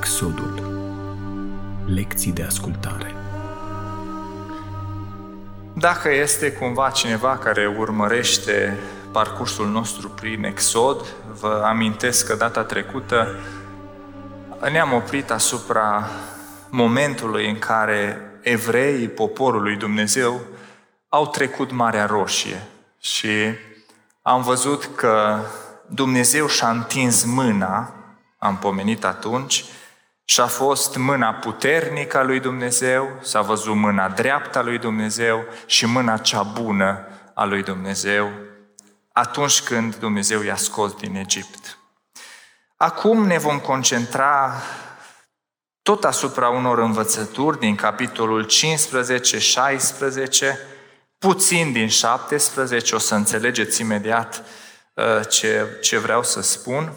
Exodul. Lecții de ascultare. Dacă este cumva cineva care urmărește parcursul nostru prin Exod, vă amintesc că data trecută ne-am oprit asupra momentului în care evreii, poporul lui Dumnezeu, au trecut Marea Roșie și am văzut că Dumnezeu și-a întins mâna, am pomenit atunci, și a fost mâna puternică a lui Dumnezeu, s-a văzut mâna dreaptă a lui Dumnezeu și mâna cea bună a lui Dumnezeu atunci când Dumnezeu i-a scos din Egipt. Acum ne vom concentra tot asupra unor învățături din capitolul 15-16, puțin din 17, o să înțelegeți imediat uh, ce, ce vreau să spun.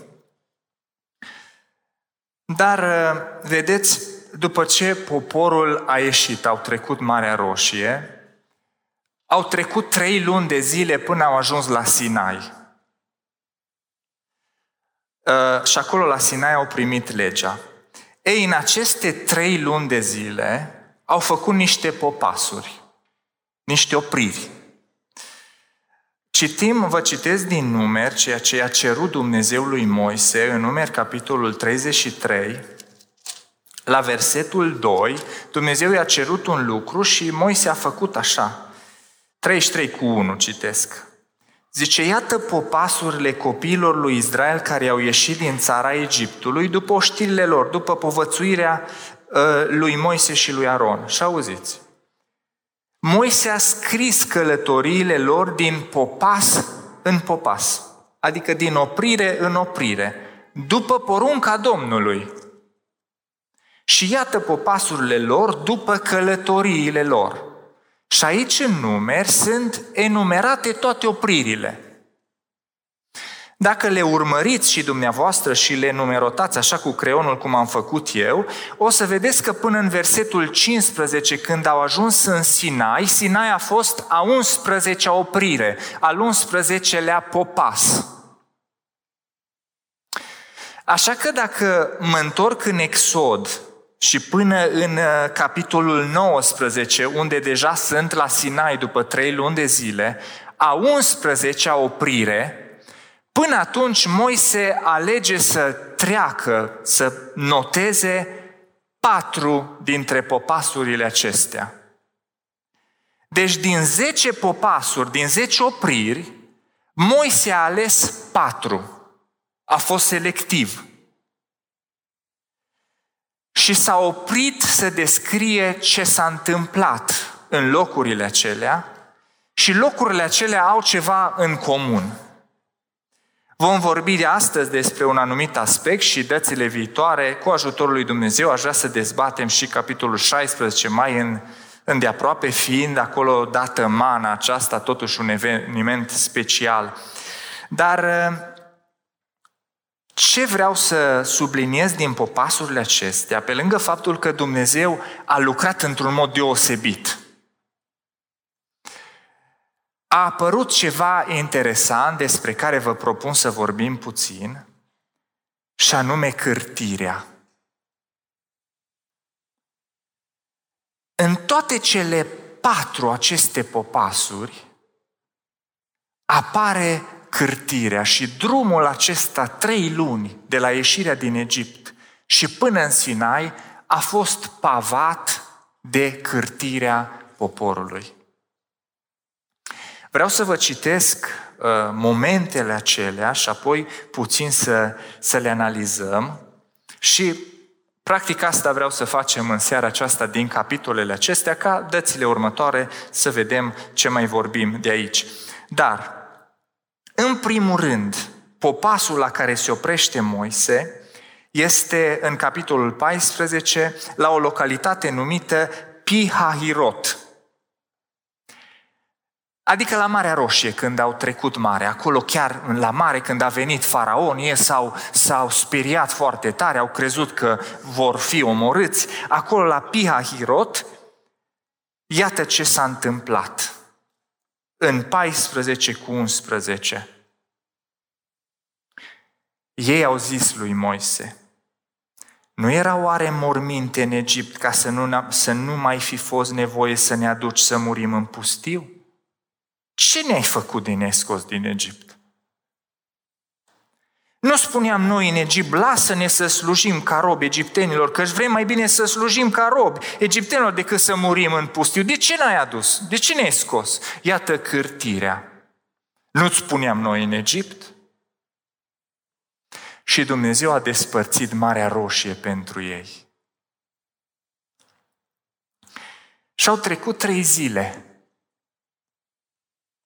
Dar, uh, vedeți, după ce poporul a ieșit, au trecut Marea Roșie, au trecut trei luni de zile până au ajuns la Sinai. Uh, și acolo la Sinai au primit legea. Ei, în aceste trei luni de zile au făcut niște popasuri, niște opriri. Citim, vă citesc din numeri ceea ce a cerut Dumnezeu lui Moise în numeri capitolul 33, la versetul 2, Dumnezeu i-a cerut un lucru și Moise a făcut așa. 33 cu 1 citesc. Zice, iată popasurile copiilor lui Israel care au ieșit din țara Egiptului după oștirile lor, după povățuirea uh, lui Moise și lui Aron. Și auziți, Moise a scris călătoriile lor din popas în popas, adică din oprire în oprire, după porunca Domnului. Și iată popasurile lor după călătoriile lor. Și aici în numeri sunt enumerate toate opririle. Dacă le urmăriți și dumneavoastră și le numerotați așa cu creionul cum am făcut eu, o să vedeți că până în versetul 15, când au ajuns în Sinai, Sinai a fost a 11-a oprire, al 11-lea popas. Așa că dacă mă întorc în Exod și până în uh, capitolul 19, unde deja sunt la Sinai după trei luni de zile, a 11-a oprire, până atunci Moise alege să treacă, să noteze patru dintre popasurile acestea. Deci din 10 popasuri, din 10 opriri, Moise a ales patru. A fost selectiv și s-a oprit să descrie ce s-a întâmplat în locurile acelea și locurile acelea au ceva în comun. Vom vorbi de astăzi despre un anumit aspect și dățile viitoare, cu ajutorul lui Dumnezeu, aș vrea să dezbatem și capitolul 16 mai în, îndeaproape, fiind acolo dată mana aceasta, totuși un eveniment special. Dar ce vreau să subliniez din popasurile acestea, pe lângă faptul că Dumnezeu a lucrat într-un mod deosebit, a apărut ceva interesant despre care vă propun să vorbim puțin, și anume cârtirea. În toate cele patru aceste popasuri apare cârtirea și drumul acesta trei luni de la ieșirea din Egipt și până în Sinai a fost pavat de cârtirea poporului. Vreau să vă citesc uh, momentele acelea și apoi puțin să, să le analizăm și practic asta vreau să facem în seara aceasta din capitolele acestea ca dățile următoare să vedem ce mai vorbim de aici. Dar în primul rând, popasul la care se oprește Moise este în capitolul 14 la o localitate numită Pihahirot. Adică la Marea Roșie, când au trecut mare, acolo chiar la mare, când a venit faraon, ei s-au, s-au speriat foarte tare, au crezut că vor fi omorâți. Acolo la Pihahirot, iată ce s-a întâmplat în 14 cu 11. Ei au zis lui Moise, Nu era oare morminte în Egipt ca să nu, să nu mai fi fost nevoie să ne aduci să murim în pustiu? Ce ne-ai făcut din escos din Egipt? Nu spuneam noi în Egipt, lasă-ne să slujim ca robi egiptenilor, că vrem mai bine să slujim ca robi egiptenilor decât să murim în pustiu. De ce n-ai adus? De ce ne-ai scos? Iată cârtirea. Nu-ți spuneam noi în Egipt? Și Dumnezeu a despărțit Marea Roșie pentru ei. Și au trecut trei zile.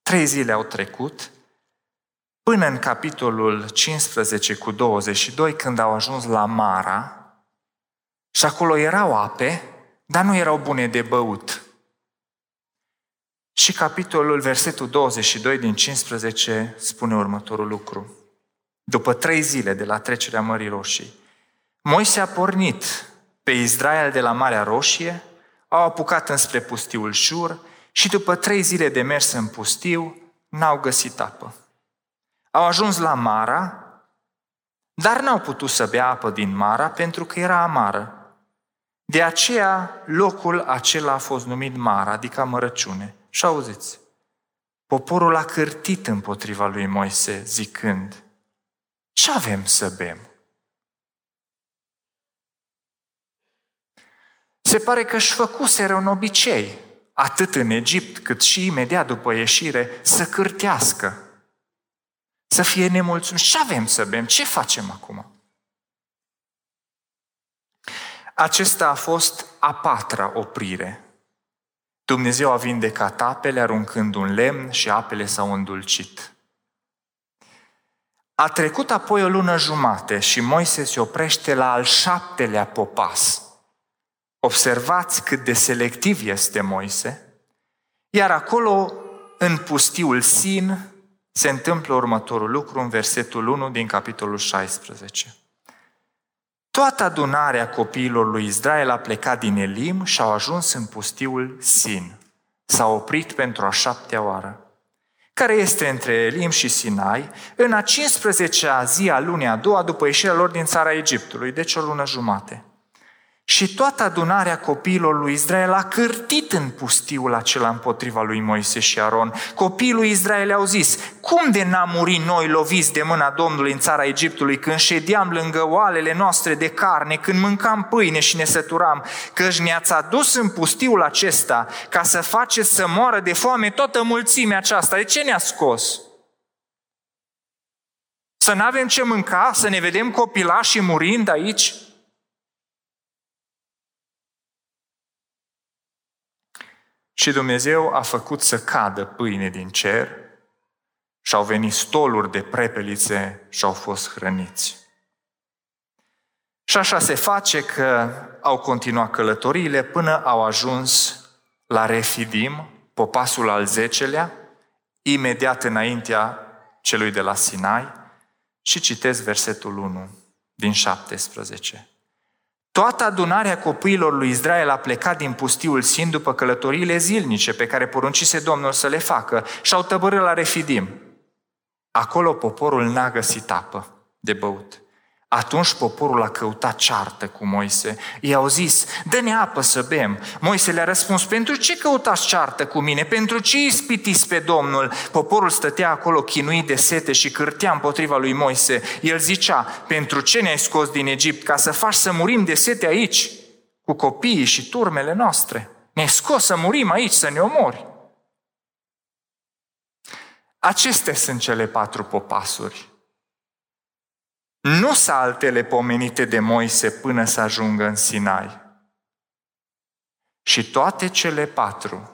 Trei zile au trecut până în capitolul 15 cu 22, când au ajuns la Mara, și acolo erau ape, dar nu erau bune de băut. Și capitolul, versetul 22 din 15, spune următorul lucru. După trei zile de la trecerea Mării Roșii, Moise a pornit pe Israel de la Marea Roșie, au apucat înspre pustiul Șur și după trei zile de mers în pustiu, n-au găsit apă. Au ajuns la Mara, dar n-au putut să bea apă din Mara pentru că era amară. De aceea locul acela a fost numit Mara, adică mărăciune. Și auziți, poporul a cârtit împotriva lui Moise, zicând, ce avem să bem? Se pare că își făcuseră un obicei, atât în Egipt cât și imediat după ieșire, să cârtească. Să fie nemulțumit. Ce avem să bem? Ce facem acum? Acesta a fost a patra oprire. Dumnezeu a vindecat apele aruncând un lemn și apele s-au îndulcit. A trecut apoi o lună jumate și Moise se oprește la al șaptelea popas. Observați cât de selectiv este Moise. Iar acolo, în pustiul Sin, se întâmplă următorul lucru în versetul 1 din capitolul 16. Toată adunarea copiilor lui Israel a plecat din Elim și au ajuns în pustiul Sin. S-a oprit pentru a șaptea oară, care este între Elim și Sinai, în a 15-a zi a lunii a doua după ieșirea lor din țara Egiptului, deci o lună jumate. Și toată adunarea copiilor lui Israel a cârtit în pustiul acela împotriva lui Moise și Aron. Copiii lui Israel au zis, cum de n-am murit noi loviți de mâna Domnului în țara Egiptului, când ședeam lângă oalele noastre de carne, când mâncam pâine și ne săturam, căci ne-ați adus în pustiul acesta ca să faceți să moară de foame toată mulțimea aceasta. De ce ne-a scos? Să nu avem ce mânca, să ne vedem copilași murind aici? Și Dumnezeu a făcut să cadă pâine din cer și au venit stoluri de prepelițe și au fost hrăniți. Și așa se face că au continuat călătoriile până au ajuns la Refidim, popasul al zecelea, imediat înaintea celui de la Sinai, și citesc versetul 1 din 17. Toată adunarea copiilor lui Israel a plecat din pustiul Sin după călătoriile zilnice pe care poruncise Domnul să le facă și au tăbărât la Refidim. Acolo poporul n-a găsit apă de băut. Atunci poporul a căutat ceartă cu Moise. I-au zis, dă-ne apă să bem. Moise le-a răspuns, pentru ce căutați ceartă cu mine? Pentru ce ispitiți pe Domnul? Poporul stătea acolo chinuit de sete și cârtea împotriva lui Moise. El zicea, pentru ce ne-ai scos din Egipt? Ca să faci să murim de sete aici, cu copiii și turmele noastre. Ne-ai scos să murim aici, să ne omori. Acestea sunt cele patru popasuri nu saltele pomenite de Moise până să ajungă în Sinai. Și toate cele patru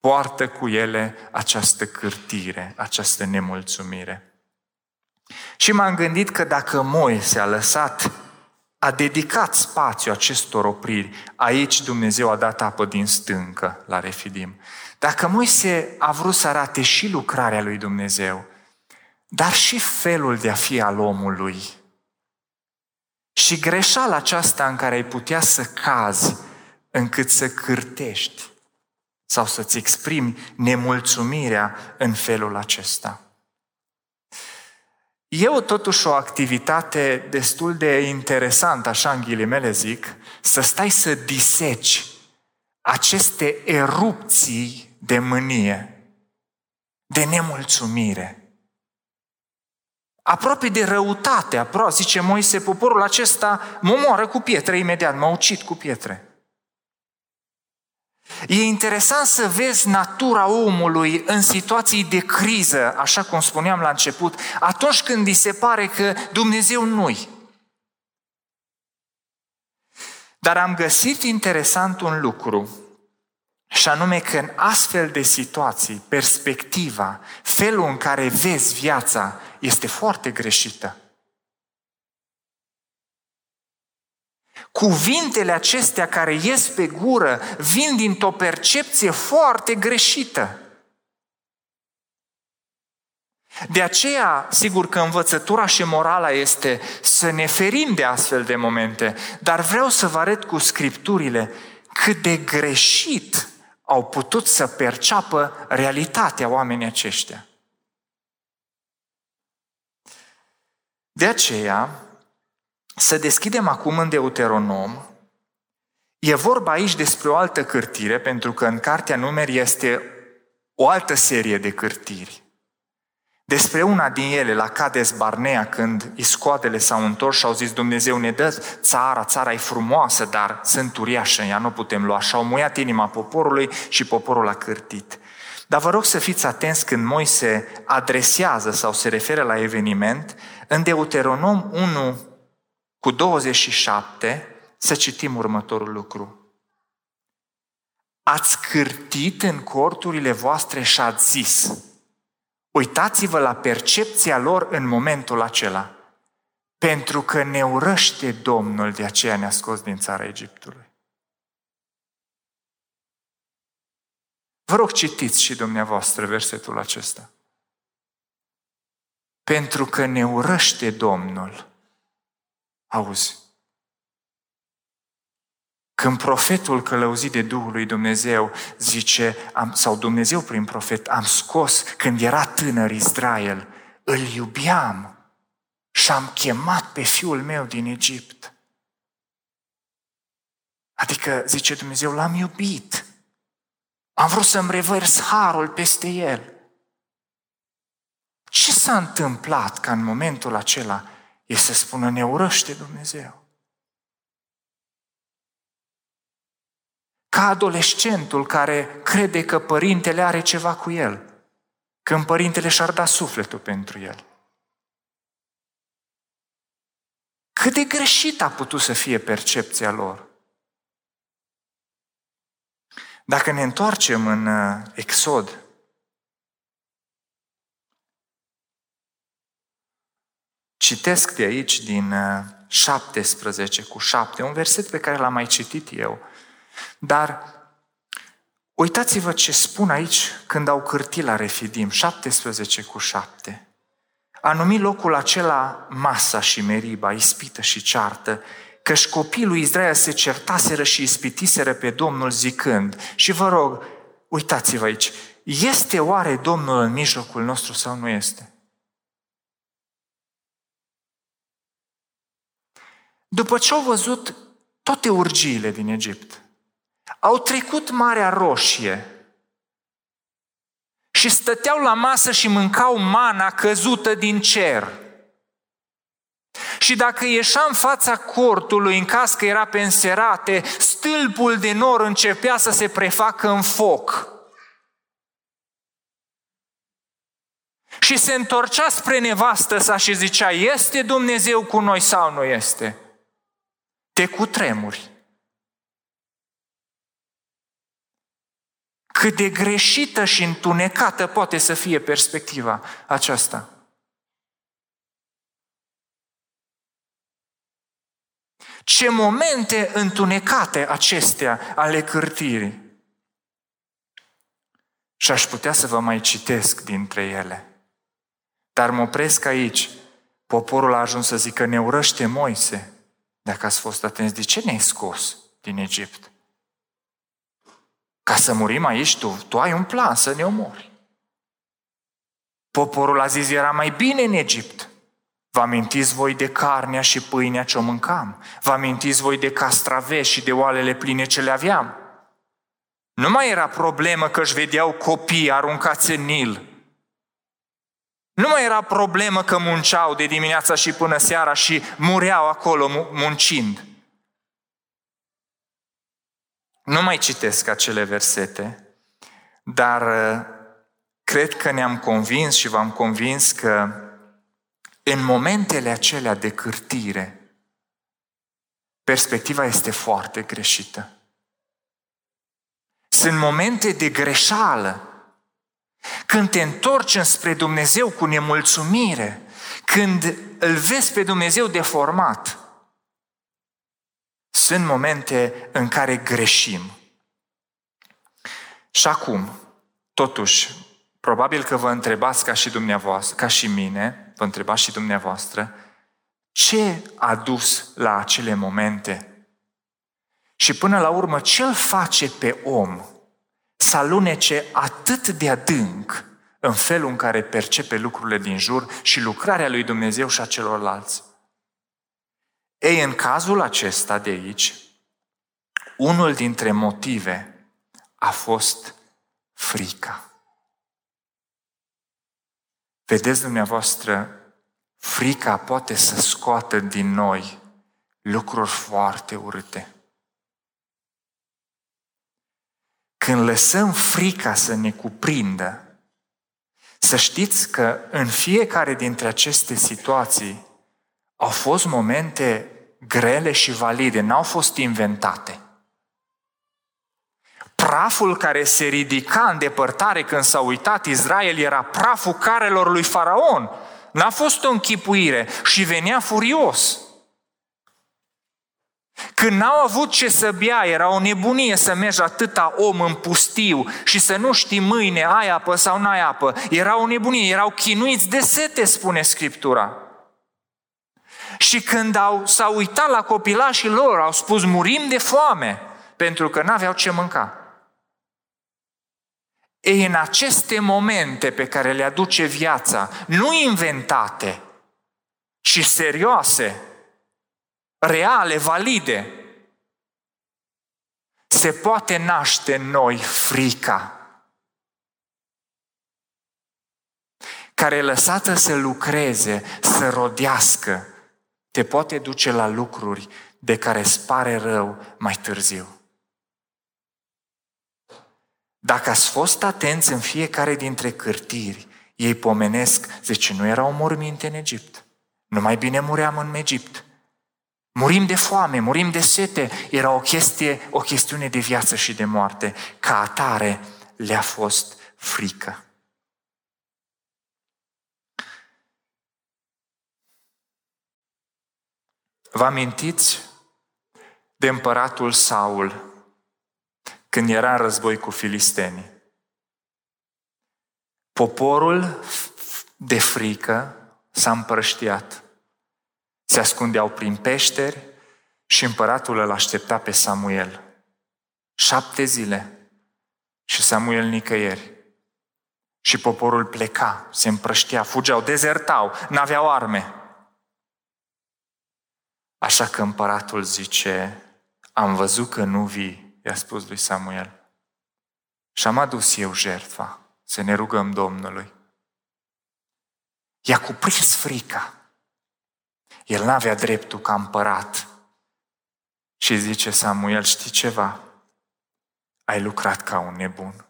poartă cu ele această cârtire, această nemulțumire. Și m-am gândit că dacă Moise a lăsat, a dedicat spațiu acestor opriri, aici Dumnezeu a dat apă din stâncă la Refidim. Dacă Moise a vrut să arate și lucrarea lui Dumnezeu, dar și felul de a fi al omului. Și greșeala aceasta în care ai putea să cazi încât să cârtești sau să-ți exprimi nemulțumirea în felul acesta. eu totuși o activitate destul de interesantă, așa în ghilimele zic, să stai să diseci aceste erupții de mânie, de nemulțumire, aproape de răutate, aproape, zice Moise, poporul acesta mă moară cu pietre imediat, m-a ucit cu pietre. E interesant să vezi natura omului în situații de criză, așa cum spuneam la început, atunci când îi se pare că Dumnezeu nu-i. Dar am găsit interesant un lucru, și anume că în astfel de situații, perspectiva, felul în care vezi viața este foarte greșită. Cuvintele acestea care ies pe gură vin dintr-o percepție foarte greșită. De aceea, sigur că învățătura și morala este să ne ferim de astfel de momente, dar vreau să vă arăt cu scripturile cât de greșit au putut să perceapă realitatea oamenii aceștia. De aceea, să deschidem acum în Deuteronom. E vorba aici despre o altă cârtire, pentru că în Cartea Numeri este o altă serie de cârtiri. Despre una din ele, la Cades Barnea, când iscoadele s-au întors și au zis Dumnezeu ne dă țara, țara e frumoasă, dar sunt uriașă, ea nu putem lua. Și au muiat inima poporului și poporul a cârtit. Dar vă rog să fiți atenți când Moise adresează sau se referă la eveniment, în Deuteronom 1 cu 27 să citim următorul lucru. Ați cârtit în corturile voastre și ați zis, uitați-vă la percepția lor în momentul acela, pentru că ne urăște Domnul, de aceea ne-a scos din țara Egiptului. Vă rog, citiți și dumneavoastră versetul acesta. Pentru că ne urăște Domnul, Auzi, când profetul călăuzit de Duhul lui Dumnezeu zice, am, sau Dumnezeu prin profet, am scos când era tânăr Israel, îl iubeam și am chemat pe fiul meu din Egipt. Adică, zice Dumnezeu, l-am iubit. Am vrut să-mi revers harul peste el. Ce s-a întâmplat ca în momentul acela e să spună ne urăște Dumnezeu. Ca adolescentul care crede că părintele are ceva cu el, când părintele și-ar da sufletul pentru el. Cât de greșit a putut să fie percepția lor. Dacă ne întoarcem în uh, Exod, Citesc de aici din 17 uh, cu 7, un verset pe care l-am mai citit eu. Dar uitați-vă ce spun aici când au cârtit la Refidim, 17 cu 7. A numit locul acela Masa și Meriba, ispită și ceartă, căci copiii lui Israel se certaseră și ispitiseră pe Domnul zicând, și vă rog, uitați-vă aici, este oare Domnul în mijlocul nostru sau nu este? După ce au văzut toate urgiile din Egipt, au trecut Marea Roșie și stăteau la masă și mâncau mana căzută din cer. Și dacă ieșea în fața cortului, în caz că era pe înserate, stâlpul de nor începea să se prefacă în foc. Și se întorcea spre nevastă sa și zicea, este Dumnezeu cu noi sau nu este? Te cutremuri. Cât de greșită și întunecată poate să fie perspectiva aceasta. Ce momente întunecate acestea ale cârtirii. Și aș putea să vă mai citesc dintre ele. Dar mă opresc aici. Poporul a ajuns să zică, ne urăște Moise. Dacă ați fost atenți, de ce ne-ai scos din Egipt? Ca să murim aici, tu, tu ai un plan să ne omori. Poporul a zis, era mai bine în Egipt. Vă amintiți voi de carnea și pâinea ce o mâncam? Vă amintiți voi de castraveți și de oalele pline ce le aveam? Nu mai era problemă că își vedeau copii aruncați în Nil. Nu mai era problemă că munceau de dimineața și până seara și mureau acolo muncind. Nu mai citesc acele versete, dar uh, cred că ne-am convins și v-am convins că în momentele acelea de cârtire, perspectiva este foarte greșită. Sunt momente de greșeală. Când te întorci înspre Dumnezeu cu nemulțumire, când îl vezi pe Dumnezeu deformat, sunt momente în care greșim. Și acum, totuși, probabil că vă întrebați ca și dumneavoastră, ca și mine, vă întrebați și dumneavoastră, ce a dus la acele momente? Și până la urmă, ce îl face pe om să alunece atât de adânc în felul în care percepe lucrurile din jur și lucrarea lui Dumnezeu și a celorlalți? Ei, în cazul acesta de aici, unul dintre motive a fost frica. Vedeți dumneavoastră, frica poate să scoată din noi lucruri foarte urâte. Când lăsăm frica să ne cuprindă, să știți că în fiecare dintre aceste situații au fost momente grele și valide, n-au fost inventate. Praful care se ridica în depărtare când s-a uitat Israel era praful carelor lui Faraon. N-a fost o închipuire și venea furios. Când n-au avut ce să bea, era o nebunie să mergi atâta om în pustiu și să nu știi mâine ai apă sau n-ai apă. Era o nebunie, erau chinuiți de sete, spune Scriptura. Și când au, s-au uitat la copilașii lor, au spus murim de foame, pentru că n-aveau ce mânca. Ei, în aceste momente pe care le aduce viața, nu inventate, ci serioase, reale, valide, se poate naște în noi frica care lăsată să lucreze, să rodească, te poate duce la lucruri de care îți pare rău mai târziu. Dacă ați fost atenți în fiecare dintre cârtiri, ei pomenesc, zice, nu erau morminte în Egipt. Nu mai bine muream în Egipt. Murim de foame, murim de sete. Era o chestie, o chestiune de viață și de moarte. Ca atare le-a fost frică. Vă amintiți de împăratul Saul când era în război cu filistenii? Poporul de frică s-a împrăștiat. Se ascundeau prin peșteri și împăratul îl aștepta pe Samuel. Șapte zile și Samuel nicăieri. Și poporul pleca, se împrăștea, fugeau, dezertau, n-aveau arme. Așa că împăratul zice, am văzut că nu vii, i-a spus lui Samuel. Și am adus eu jertfa, să ne rugăm Domnului. I-a cuprins frica. El n-avea dreptul ca împărat. Și zice Samuel, știi ceva? Ai lucrat ca un nebun.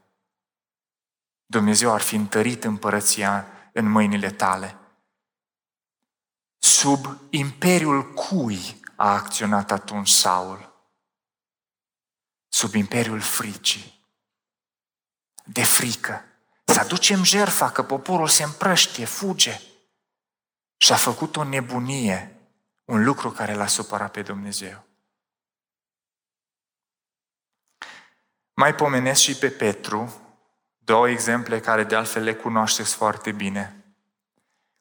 Dumnezeu ar fi întărit împărăția în mâinile tale. Sub imperiul cui a acționat atunci Saul? Sub imperiul fricii. De frică. Să aducem jerfa că poporul se împrăștie, fuge. Și a făcut o nebunie, un lucru care l-a supărat pe Dumnezeu. Mai pomenesc și pe Petru, două exemple care de altfel le cunoașteți foarte bine.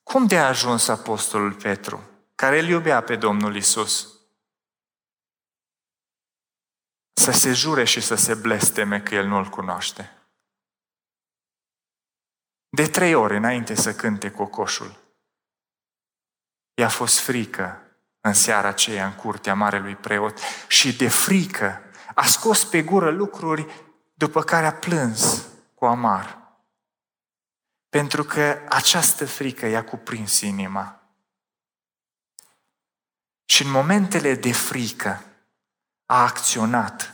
Cum de a ajuns apostolul Petru, care îl iubea pe Domnul Isus? Să se jure și să se blesteme că el nu-l cunoaște. De trei ore înainte să cânte cocoșul. I-a fost frică în seara aceea în curtea marelui preot și de frică a scos pe gură lucruri după care a plâns cu amar. Pentru că această frică i-a cuprins inima. Și în momentele de frică a acționat,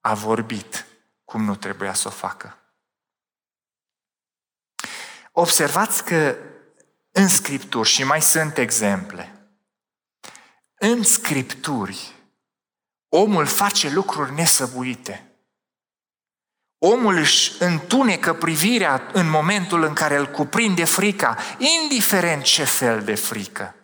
a vorbit cum nu trebuia să o facă. Observați că în Scripturi, și mai sunt exemple, în Scripturi, omul face lucruri nesăbuite. Omul își întunecă privirea în momentul în care îl cuprinde frica, indiferent ce fel de frică.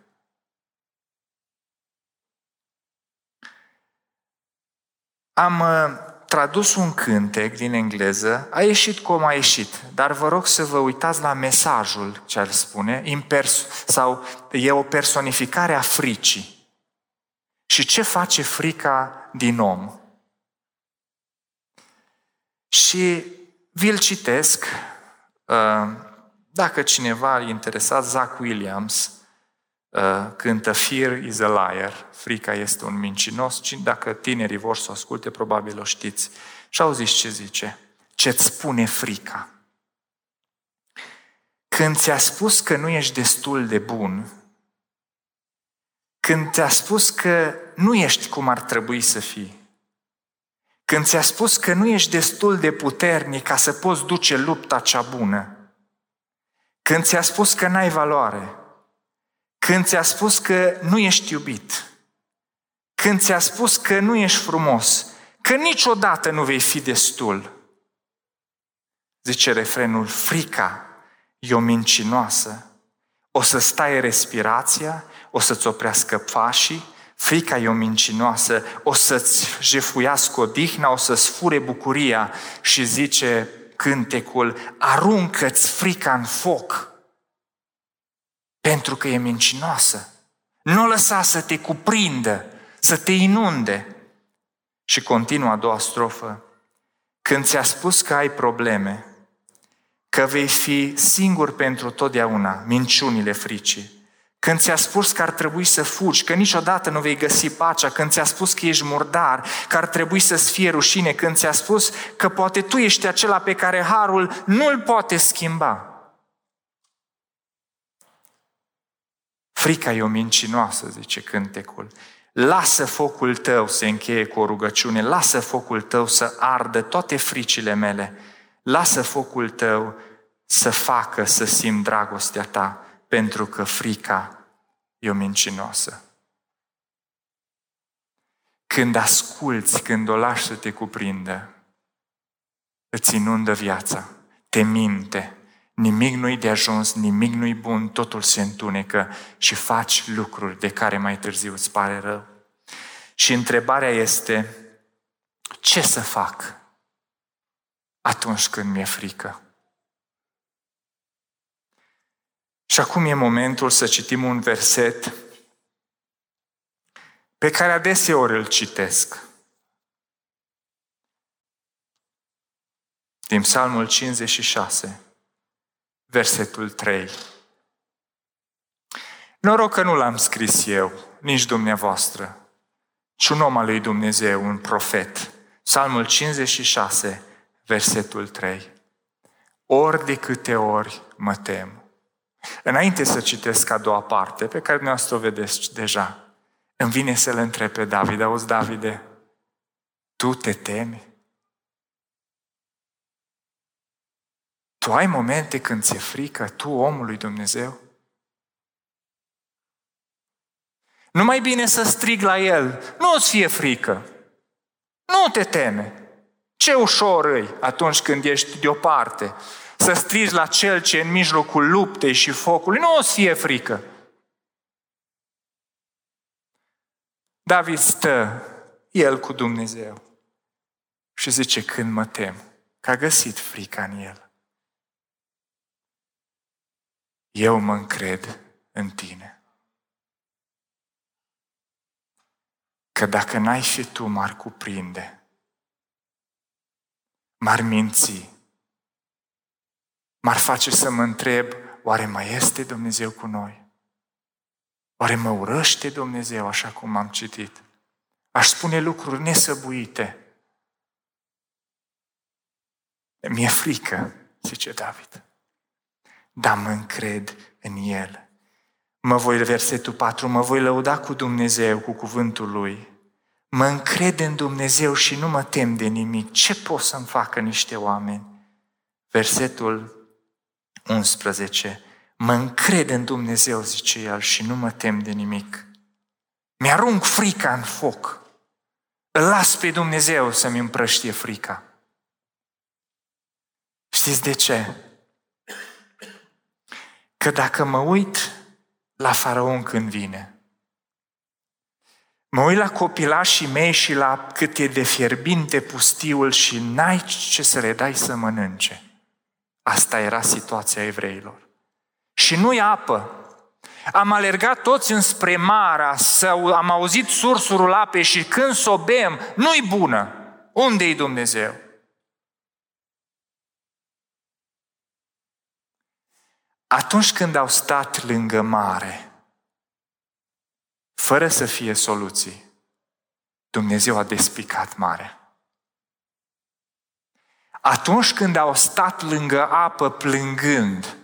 Am uh, tradus un cântec din engleză, a ieșit cum a ieșit, dar vă rog să vă uitați la mesajul ce ar spune, sau e o personificare a fricii. Și ce face frica din om? Și vi-l citesc, uh, dacă cineva e interesat, Zach Williams uh, cântă Fear is a liar, frica este un mincinos, dacă tinerii vor să o asculte, probabil o știți. Și auziți ce zice? Ce-ți spune frica? Când ți-a spus că nu ești destul de bun, când ți-a spus că nu ești cum ar trebui să fii, când ți-a spus că nu ești destul de puternic ca să poți duce lupta cea bună, când ți-a spus că n-ai valoare, când ți-a spus că nu ești iubit, când ți-a spus că nu ești frumos, că niciodată nu vei fi destul. Zice refrenul, frica e o mincinoasă. O să stai respirația, o să-ți oprească pașii, frica e o mincinoasă, o să-ți jefuiască odihna, o să-ți fure bucuria și zice cântecul, aruncă-ți frica în foc, pentru că e mincinoasă. Nu lăsa să te cuprindă, să te inunde. Și continuă a doua strofă. Când ți-a spus că ai probleme, că vei fi singur pentru totdeauna, minciunile fricii, când ți-a spus că ar trebui să fugi, că niciodată nu vei găsi pacea, când ți-a spus că ești murdar, că ar trebui să-ți fie rușine, când ți-a spus că poate tu ești acela pe care harul nu-l poate schimba. Frica e o mincinoasă, zice cântecul. Lasă focul tău, se încheie cu o rugăciune, lasă focul tău să ardă toate fricile mele. Lasă focul tău să facă să simt dragostea ta, pentru că frica e o mincinoasă. Când asculți, când o lași să te cuprindă, îți inundă viața, te minte, nimic nu-i de ajuns, nimic nu-i bun, totul se întunecă și faci lucruri de care mai târziu îți pare rău. Și întrebarea este, ce să fac atunci când mi-e frică? Și acum e momentul să citim un verset pe care adeseori îl citesc. Din Psalmul 56, versetul 3. Noroc că nu l-am scris eu, nici dumneavoastră, ci un om al lui Dumnezeu, un profet. Psalmul 56, versetul 3. Ori de câte ori mă tem. Înainte să citesc a doua parte, pe care dumneavoastră o vedeți deja, îmi vine să-l întreb pe David, auzi Davide, tu te temi? Tu ai momente când ți-e frică, tu, omul lui Dumnezeu? Nu mai bine să strig la el, nu îți fie frică, nu te teme. Ce ușor îi atunci când ești deoparte, să strigi la cel ce în mijlocul luptei și focului, nu o să fie frică. David stă, el cu Dumnezeu, și zice, când mă tem, că a găsit frica în el. Eu mă încred în tine. Că dacă n-ai fi tu, m-ar cuprinde, m-ar minți, m-ar face să mă întreb, oare mai este Dumnezeu cu noi? Oare mă urăște Dumnezeu așa cum am citit? Aș spune lucruri nesăbuite. Mi-e frică, zice David. Dar mă încred în El. Mă voi, versetul 4, mă voi lăuda cu Dumnezeu, cu cuvântul Lui. Mă încred în Dumnezeu și nu mă tem de nimic. Ce pot să-mi facă niște oameni? Versetul 11. Mă încred în Dumnezeu, zice el, și nu mă tem de nimic. Mi-arunc frica în foc. Îl las pe Dumnezeu să-mi împrăștie frica. Știți de ce? Că dacă mă uit la faraon când vine, mă uit la copilașii mei și la cât e de fierbinte pustiul și n-ai ce să le dai să mănânce. Asta era situația evreilor. Și nu-i apă. Am alergat toți înspre Mara, să, am auzit sursurul apei și când s-o bem, nu-i bună. Unde-i Dumnezeu? Atunci când au stat lângă mare, fără să fie soluții, Dumnezeu a despicat marea. Atunci când au stat lângă apă plângând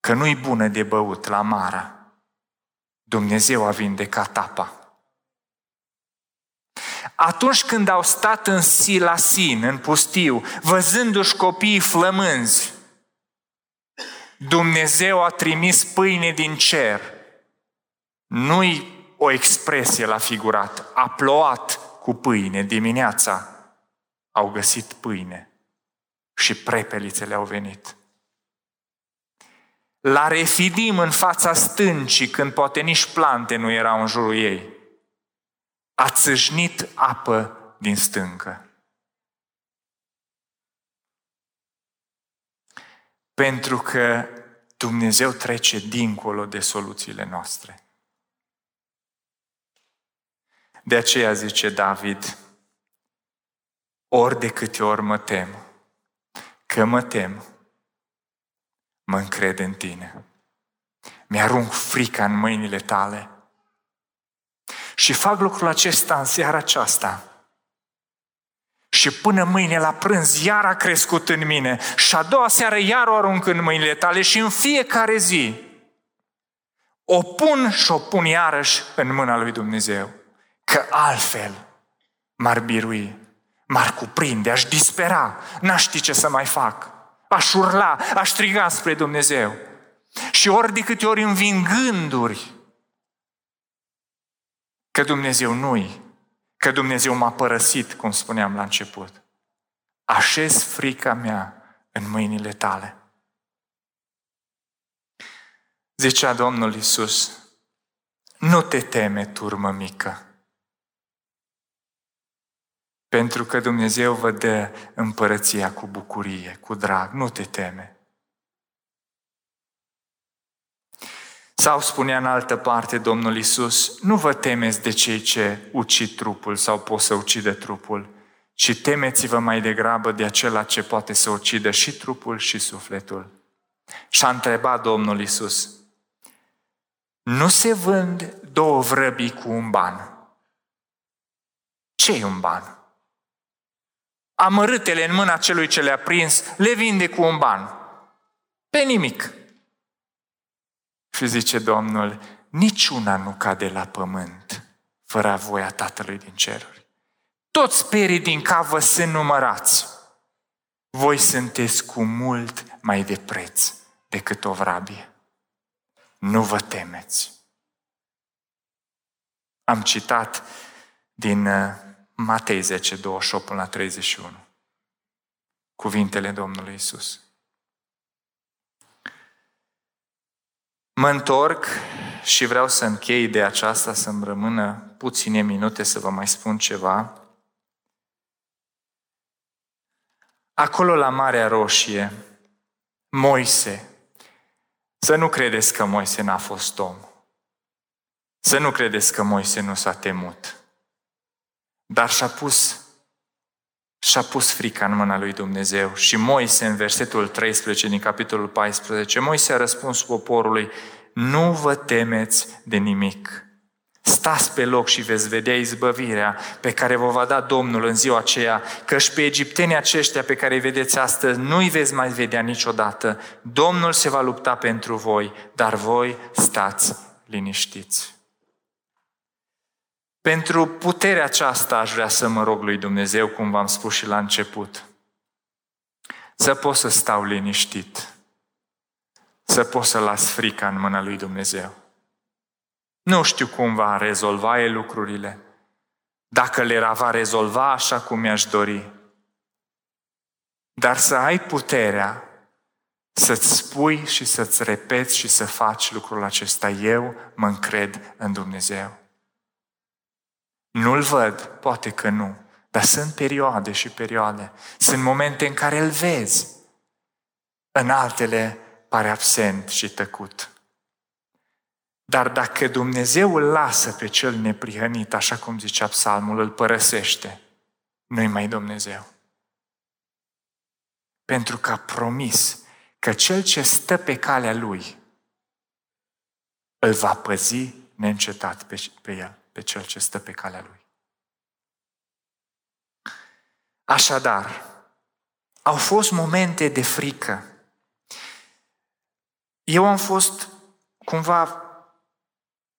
că nu-i bună de băut la Mara, Dumnezeu a vindecat apa. Atunci când au stat în Silasin, în pustiu, văzându-și copiii flămânzi, Dumnezeu a trimis pâine din cer. Nu-i o expresie la figurat. A plouat cu pâine dimineața. Au găsit pâine și prepelițele au venit. La refidim în fața stâncii, când poate nici plante nu erau în jurul ei, a țâșnit apă din stâncă. Pentru că Dumnezeu trece dincolo de soluțiile noastre. De aceea zice David, ori de câte ori mă tem, că mă tem, mă încred în tine. Mi-arunc frica în mâinile tale. Și fac lucrul acesta în seara aceasta și până mâine la prânz iar a crescut în mine și a doua seară iar o arunc în mâinile tale și în fiecare zi o pun și o pun iarăși în mâna lui Dumnezeu. Că altfel m-ar birui, m-ar cuprinde, aș dispera, n-aș ști ce să mai fac. Aș urla, aș striga spre Dumnezeu. Și ori de câte ori îmi vin gânduri că Dumnezeu nu-i că Dumnezeu m-a părăsit, cum spuneam la început. Așez frica mea în mâinile tale. Zicea Domnul Isus, nu te teme, turmă mică, pentru că Dumnezeu vă dă împărăția cu bucurie, cu drag, nu te teme. Sau spunea în altă parte Domnul Isus, nu vă temeți de cei ce ucid trupul sau pot să ucide trupul, ci temeți-vă mai degrabă de acela ce poate să ucidă și trupul și sufletul. Și a întrebat Domnul Isus, nu se vând două vrăbii cu un ban. ce e un ban? Amărâtele în mâna celui ce le-a prins le vinde cu un ban. Pe nimic. Și zice Domnul, niciuna nu cade la pământ fără voia Tatălui din ceruri. Toți perii din cavă sunt numărați. Voi sunteți cu mult mai de preț decât o vrabie. Nu vă temeți. Am citat din uh, Matei 10, 28 până la 31. Cuvintele Domnului Isus. Mă întorc și vreau să închei de aceasta, să-mi rămână puține minute să vă mai spun ceva. Acolo la Marea Roșie, Moise, să nu credeți că Moise n-a fost om. Să nu credeți că Moise nu s-a temut. Dar și-a pus și-a pus frica în mâna lui Dumnezeu. Și Moise, în versetul 13 din capitolul 14, Moise a răspuns poporului, nu vă temeți de nimic. Stați pe loc și veți vedea izbăvirea pe care vă va da Domnul în ziua aceea, căci pe egiptenii aceștia pe care îi vedeți astăzi nu îi veți mai vedea niciodată. Domnul se va lupta pentru voi, dar voi stați liniștiți. Pentru puterea aceasta aș vrea să mă rog lui Dumnezeu, cum v-am spus și la început. Să pot să stau liniștit. Să pot să las frica în mâna lui Dumnezeu. Nu știu cum va rezolva el lucrurile. Dacă le va rezolva așa cum mi-aș dori. Dar să ai puterea să-ți spui și să-ți repeți și să faci lucrul acesta. Eu mă încred în Dumnezeu. Nu-l văd, poate că nu, dar sunt perioade și perioade. Sunt momente în care îl vezi. În altele pare absent și tăcut. Dar dacă Dumnezeu îl lasă pe cel neprihănit, așa cum zicea psalmul, îl părăsește, nu-i mai Dumnezeu. Pentru că a promis că cel ce stă pe calea lui îl va păzi neîncetat pe, pe el, pe cel ce stă pe calea lui. Așadar, au fost momente de frică. Eu am fost cumva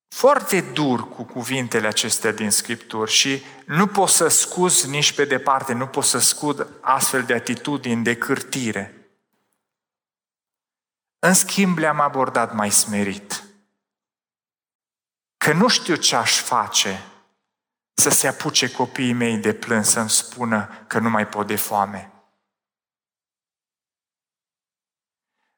foarte dur cu cuvintele acestea din Scripturi și nu pot să scuz nici pe departe, nu pot să scud astfel de atitudini de cârtire. În schimb, le-am abordat mai smerit. Că nu știu ce aș face să se apuce copiii mei de plâns să-mi spună că nu mai pot de foame.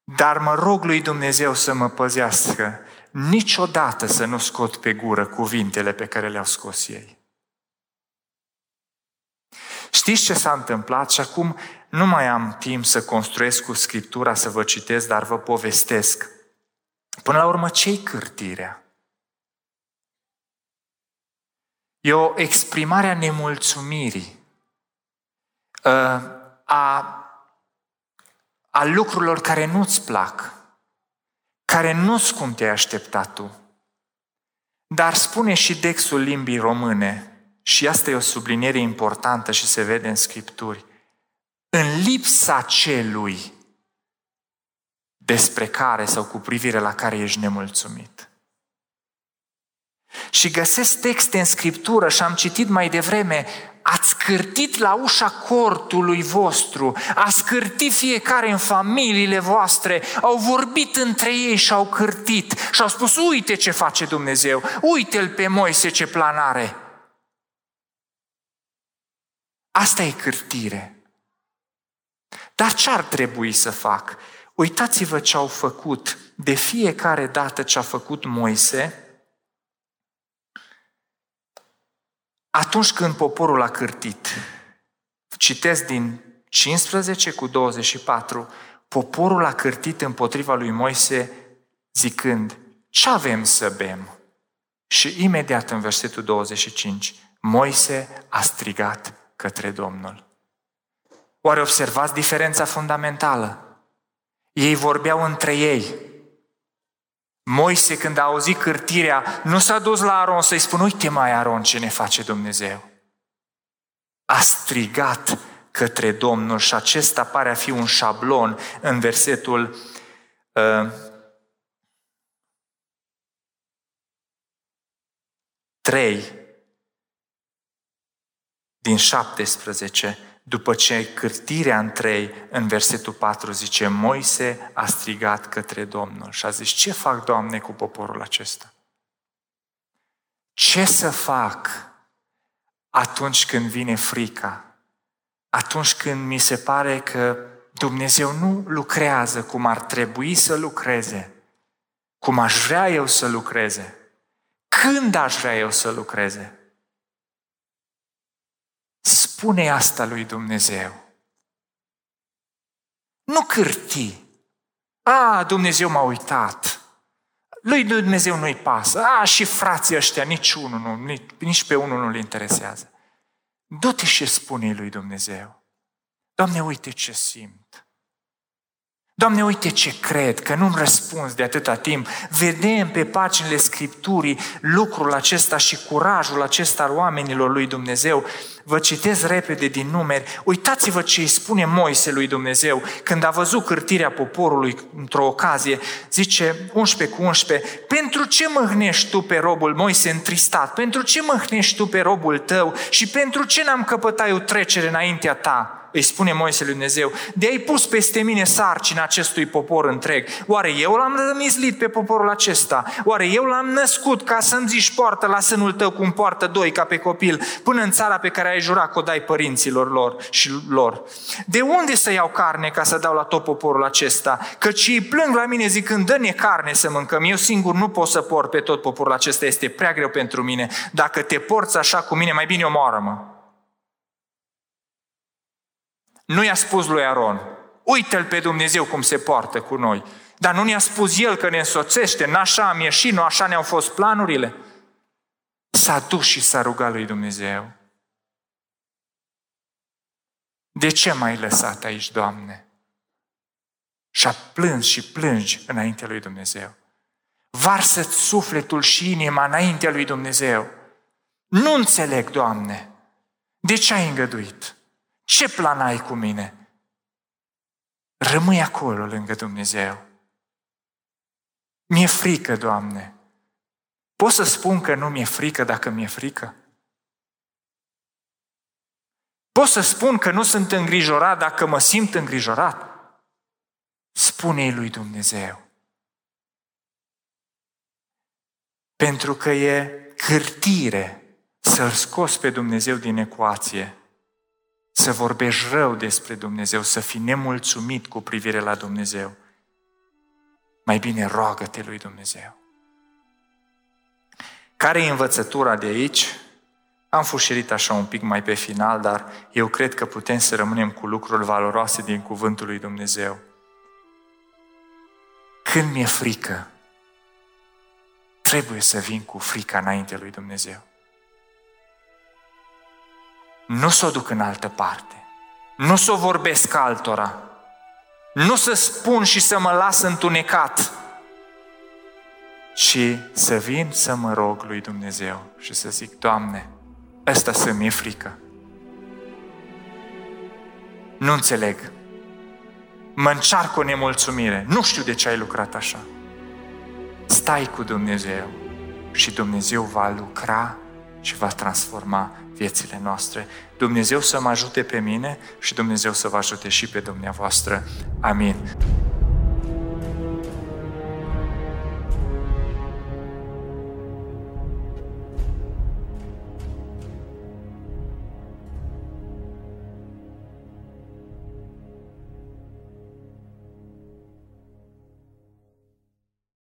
Dar mă rog lui Dumnezeu să mă păzească niciodată să nu scot pe gură cuvintele pe care le-au scos ei. Știți ce s-a întâmplat? Și acum nu mai am timp să construiesc cu Scriptura, să vă citesc, dar vă povestesc. Până la urmă, ce-i cârtirea? E o exprimare a nemulțumirii, ă, a, a lucrurilor care nu-ți plac, care nu sunt cum te-ai așteptat tu. Dar spune și dexul limbii române, și asta e o subliniere importantă și se vede în Scripturi, în lipsa celui despre care sau cu privire la care ești nemulțumit. Și găsesc texte în Scriptură și am citit mai devreme ați cârtit la ușa cortului vostru, a scârtit fiecare în familiile voastre, au vorbit între ei și au cârtit și au spus, uite ce face Dumnezeu, uite-l pe Moise ce planare. Asta e cârtire. Dar ce ar trebui să fac? Uitați-vă ce au făcut de fiecare dată ce a făcut Moise, Atunci când poporul a cârtit, citesc din 15 cu 24, poporul a cârtit împotriva lui Moise zicând, ce avem să bem? Și imediat în versetul 25, Moise a strigat către Domnul. Oare observați diferența fundamentală? Ei vorbeau între ei, Moise, când a auzit cârtirea, nu s-a dus la Aron să-i spună, uite mai Aron ce ne face Dumnezeu. A strigat către Domnul și acesta pare a fi un șablon în versetul uh, 3 din 17 după ce cârtirea întrei, în versetul 4 zice, Moise a strigat către Domnul și a zis, ce fac, Doamne, cu poporul acesta? Ce să fac atunci când vine frica? Atunci când mi se pare că Dumnezeu nu lucrează cum ar trebui să lucreze, cum aș vrea eu să lucreze, când aș vrea eu să lucreze. Spune asta lui Dumnezeu. Nu cârti. A, Dumnezeu m-a uitat. Lui Dumnezeu nu-i pasă. A, și frații ăștia, nici unul nu, nici, nici pe unul nu-l interesează. Du-te și spune lui Dumnezeu. Doamne, uite ce simt. Doamne, uite ce cred, că nu-mi răspunzi de atâta timp. Vedem pe paginile Scripturii lucrul acesta și curajul acesta al oamenilor lui Dumnezeu. Vă citez repede din numeri. Uitați-vă ce îi spune Moise lui Dumnezeu când a văzut cârtirea poporului într-o ocazie. Zice 11 cu 11, pentru ce măhnești tu pe robul Moise întristat? Pentru ce măhnești tu pe robul tău? Și pentru ce n-am căpătat eu trecere înaintea ta? Îi spune Moise lui Dumnezeu, de ai pus peste mine sarcina acestui popor întreg. Oare eu l-am mislit pe poporul acesta? Oare eu l-am născut ca să-mi zici poartă la sânul tău cum poartă doi ca pe copil, până în țara pe care ai jurat că o dai părinților lor și lor? De unde să iau carne ca să dau la tot poporul acesta? Căci ei plâng la mine zicând, dă-ne carne să mâncăm. Eu singur nu pot să port pe tot poporul acesta, este prea greu pentru mine. Dacă te porți așa cu mine, mai bine omoară-mă. Nu i-a spus lui Aron, uite-l pe Dumnezeu cum se poartă cu noi. Dar nu ne-a spus el că ne însoțește, n-așa am ieșit, nu așa ne-au fost planurile. S-a dus și s-a rugat lui Dumnezeu. De ce m-ai lăsat aici, Doamne? Și a plâns și plângi înaintea lui Dumnezeu. Varsă-ți sufletul și inima înaintea lui Dumnezeu. Nu înțeleg, Doamne, de ce ai îngăduit? Ce plan ai cu mine? Rămâi acolo lângă Dumnezeu. Mi-e frică, Doamne. Pot să spun că nu mi-e frică dacă mi-e frică? Pot să spun că nu sunt îngrijorat dacă mă simt îngrijorat? Spune-i lui Dumnezeu. Pentru că e cârtire să-L scos pe Dumnezeu din ecuație să vorbești rău despre Dumnezeu, să fii nemulțumit cu privire la Dumnezeu. Mai bine roagă-te lui Dumnezeu. Care e învățătura de aici? Am fușerit așa un pic mai pe final, dar eu cred că putem să rămânem cu lucruri valoroase din cuvântul lui Dumnezeu. Când mi-e frică, trebuie să vin cu frica înainte lui Dumnezeu nu să o duc în altă parte, nu să o vorbesc altora, nu să spun și să mă las întunecat, ci să vin să mă rog lui Dumnezeu și să zic, Doamne, ăsta să mi-e frică. Nu înțeleg. Mă încearcă o nemulțumire. Nu știu de ce ai lucrat așa. Stai cu Dumnezeu și Dumnezeu va lucra și va transforma viețile noastre. Dumnezeu să mă ajute pe mine și Dumnezeu să vă ajute și pe dumneavoastră. Amin.